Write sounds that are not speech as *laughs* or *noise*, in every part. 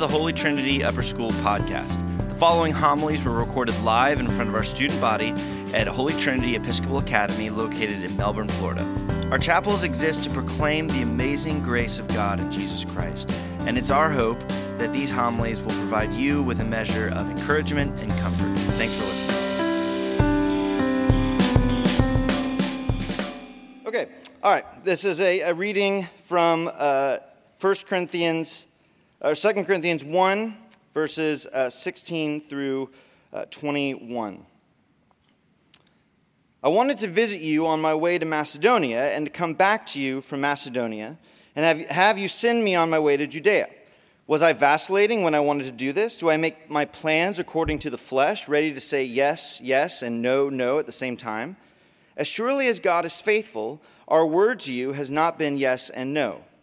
the Holy Trinity Upper School podcast. The following homilies were recorded live in front of our student body at Holy Trinity Episcopal Academy located in Melbourne, Florida. Our chapels exist to proclaim the amazing grace of God in Jesus Christ, and it's our hope that these homilies will provide you with a measure of encouragement and comfort. Thanks for listening. Okay, all right. This is a, a reading from uh, 1 Corinthians uh, 2 Corinthians 1, verses uh, 16 through uh, 21. I wanted to visit you on my way to Macedonia and to come back to you from Macedonia and have, have you send me on my way to Judea. Was I vacillating when I wanted to do this? Do I make my plans according to the flesh, ready to say yes, yes, and no, no at the same time? As surely as God is faithful, our word to you has not been yes and no.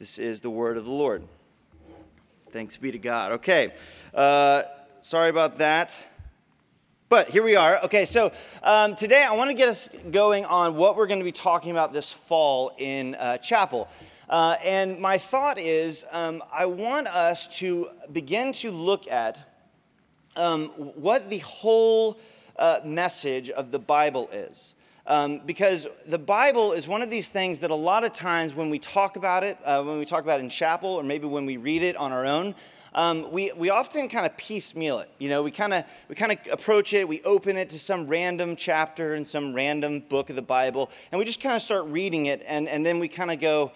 This is the word of the Lord. Thanks be to God. Okay, uh, sorry about that. But here we are. Okay, so um, today I want to get us going on what we're going to be talking about this fall in uh, chapel. Uh, and my thought is um, I want us to begin to look at um, what the whole uh, message of the Bible is. Um, because the Bible is one of these things that a lot of times when we talk about it, uh, when we talk about it in chapel, or maybe when we read it on our own, um, we, we often kind of piecemeal it. You know, we kind of we kind of approach it. We open it to some random chapter in some random book of the Bible, and we just kind of start reading it, and, and then we kind of go,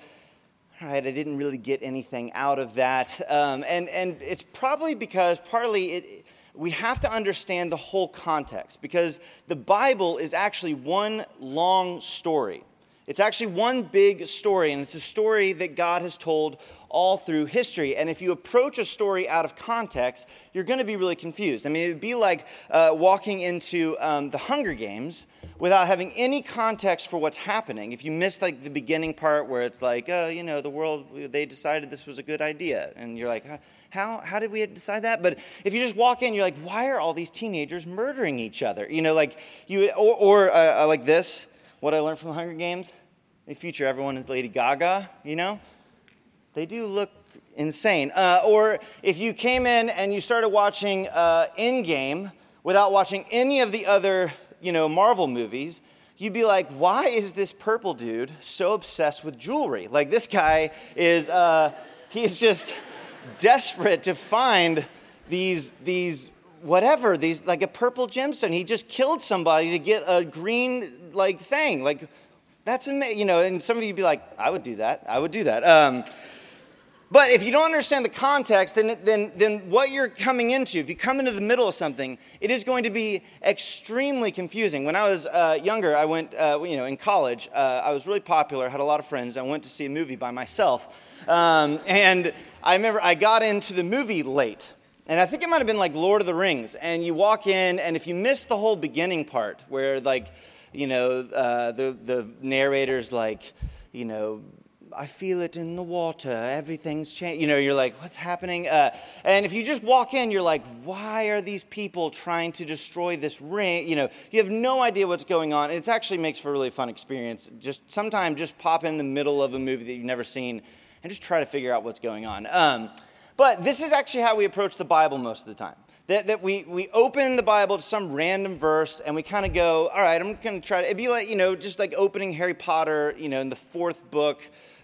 all right, I didn't really get anything out of that. Um, and, and it's probably because partly it, we have to understand the whole context because the Bible is actually one long story. It's actually one big story, and it's a story that God has told all through history. And if you approach a story out of context, you're going to be really confused. I mean, it would be like uh, walking into um, the Hunger Games without having any context for what's happening. If you miss like the beginning part where it's like, oh, you know, the world, they decided this was a good idea, and you're like, how, how did we decide that? But if you just walk in, you're like, why are all these teenagers murdering each other? You know, like you, or, or uh, uh, like this, what I learned from the Hunger Games. They feature everyone as Lady Gaga, you know? They do look insane. Uh, or if you came in and you started watching uh, Endgame without watching any of the other, you know, Marvel movies, you'd be like, why is this purple dude so obsessed with jewelry? Like, this guy is, uh, he is just desperate to find these, these whatever, these like a purple gemstone. He just killed somebody to get a green like thing. Like that's amazing, you know. And some of you'd be like, I would do that. I would do that. Um, but if you don't understand the context, then, then, then what you're coming into, if you come into the middle of something, it is going to be extremely confusing. When I was uh, younger, I went, uh, you know, in college, uh, I was really popular, had a lot of friends. I went to see a movie by myself. Um, and I remember I got into the movie late. And I think it might have been like Lord of the Rings. And you walk in, and if you miss the whole beginning part, where like, you know, uh, the, the narrator's like, you know, I feel it in the water. Everything's changed. You know, you're like, what's happening? Uh, and if you just walk in, you're like, why are these people trying to destroy this ring? You know, you have no idea what's going on. It actually makes for a really fun experience. Just sometimes just pop in the middle of a movie that you've never seen and just try to figure out what's going on. Um, but this is actually how we approach the Bible most of the time. That, that we, we open the Bible to some random verse and we kind of go, all right, I'm going to try to, it'd be like, you know, just like opening Harry Potter, you know, in the fourth book,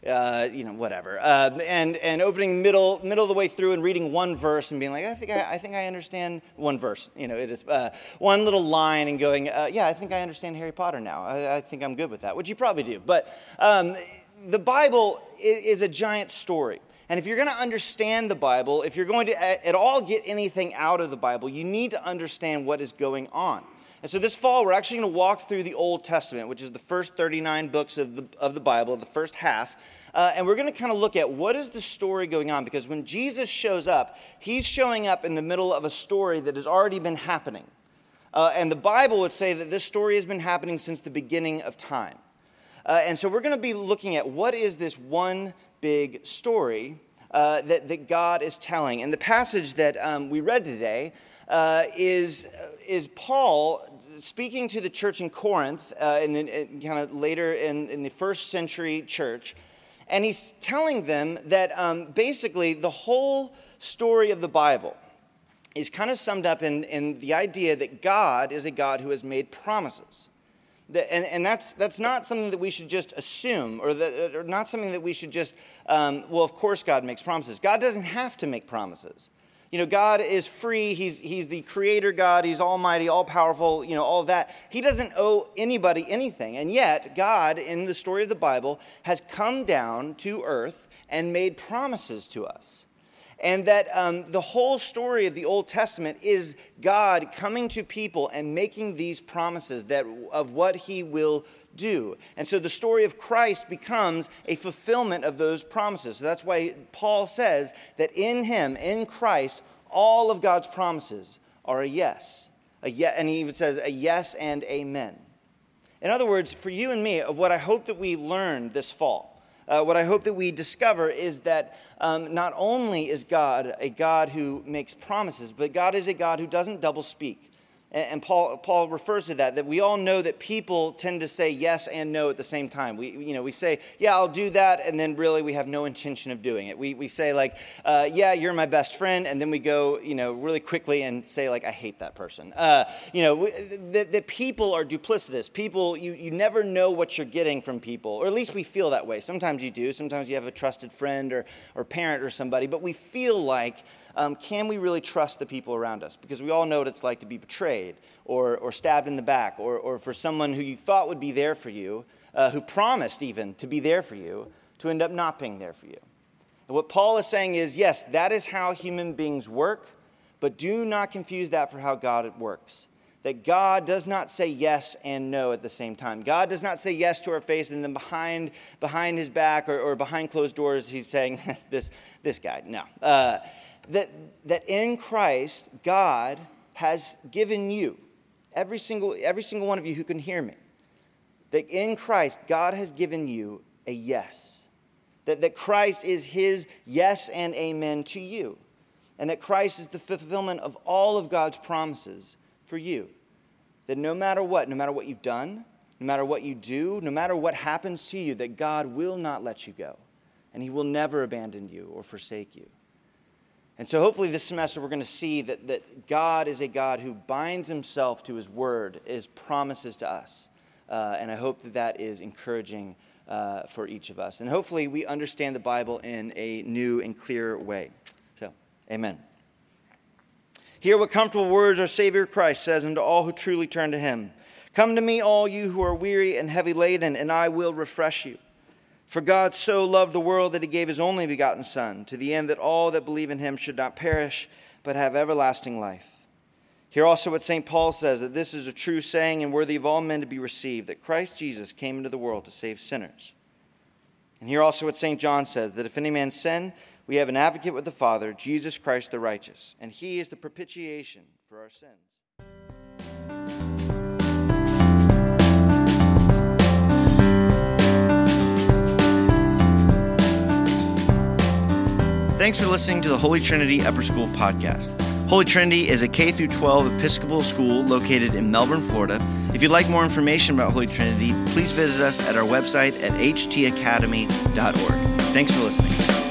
uh, you know, whatever. Uh, and, and opening middle, middle of the way through and reading one verse and being like, I think I, I think I understand one verse. You know, it is uh, one little line and going, uh, yeah, I think I understand Harry Potter now. I, I, think I'm good with that, which you probably do. But um, the Bible is a giant story. And if you're going to understand the Bible, if you're going to at all get anything out of the Bible, you need to understand what is going on. And so this fall, we're actually going to walk through the Old Testament, which is the first 39 books of the, of the Bible, the first half. Uh, and we're going to kind of look at what is the story going on because when Jesus shows up, he's showing up in the middle of a story that has already been happening. Uh, and the Bible would say that this story has been happening since the beginning of time. Uh, and so we're going to be looking at what is this one big story uh, that, that God is telling. And the passage that um, we read today uh, is, is Paul speaking to the church in Corinth, uh, in the, kind of later in, in the first century church. And he's telling them that um, basically the whole story of the Bible is kind of summed up in, in the idea that God is a God who has made promises. And, and that's, that's not something that we should just assume, or, that, or not something that we should just, um, well, of course God makes promises. God doesn't have to make promises. You know, God is free. He's, he's the creator God. He's almighty, all powerful, you know, all that. He doesn't owe anybody anything. And yet, God, in the story of the Bible, has come down to earth and made promises to us. And that um, the whole story of the Old Testament is God coming to people and making these promises that, of what he will do. And so the story of Christ becomes a fulfillment of those promises. So that's why Paul says that in him, in Christ, all of God's promises are a yes. A yes and he even says a yes and amen. In other words, for you and me, what I hope that we learn this fall, uh, what I hope that we discover is that um, not only is God a God who makes promises, but God is a God who doesn't double speak. And Paul, Paul refers to that, that we all know that people tend to say yes and no at the same time. We, you know, we say, yeah, I'll do that, and then really we have no intention of doing it. We, we say, like, uh, yeah, you're my best friend, and then we go, you know, really quickly and say, like, I hate that person. Uh, you know, that, that people are duplicitous. People, you, you never know what you're getting from people, or at least we feel that way. Sometimes you do. Sometimes you have a trusted friend or, or parent or somebody, but we feel like, um, can we really trust the people around us? Because we all know what it's like to be betrayed or, or stabbed in the back, or, or for someone who you thought would be there for you, uh, who promised even to be there for you, to end up not being there for you. And what Paul is saying is yes, that is how human beings work, but do not confuse that for how God works. That God does not say yes and no at the same time. God does not say yes to our face and then behind, behind his back or, or behind closed doors, he's saying, *laughs* this, this guy. No. Uh, that, that in Christ, God has given you, every single, every single one of you who can hear me, that in Christ, God has given you a yes. That, that Christ is his yes and amen to you. And that Christ is the fulfillment of all of God's promises for you. That no matter what, no matter what you've done, no matter what you do, no matter what happens to you, that God will not let you go. And he will never abandon you or forsake you. And so, hopefully, this semester we're going to see that, that God is a God who binds himself to his word, his promises to us. Uh, and I hope that that is encouraging uh, for each of us. And hopefully, we understand the Bible in a new and clear way. So, amen. Hear what comfortable words our Savior Christ says unto all who truly turn to him Come to me, all you who are weary and heavy laden, and I will refresh you. For God so loved the world that he gave his only begotten Son, to the end that all that believe in him should not perish, but have everlasting life. Hear also what St. Paul says that this is a true saying and worthy of all men to be received, that Christ Jesus came into the world to save sinners. And hear also what St. John says that if any man sin, we have an advocate with the Father, Jesus Christ the righteous, and he is the propitiation for our sins. Thanks for listening to the Holy Trinity Upper School podcast. Holy Trinity is a K 12 Episcopal school located in Melbourne, Florida. If you'd like more information about Holy Trinity, please visit us at our website at htacademy.org. Thanks for listening.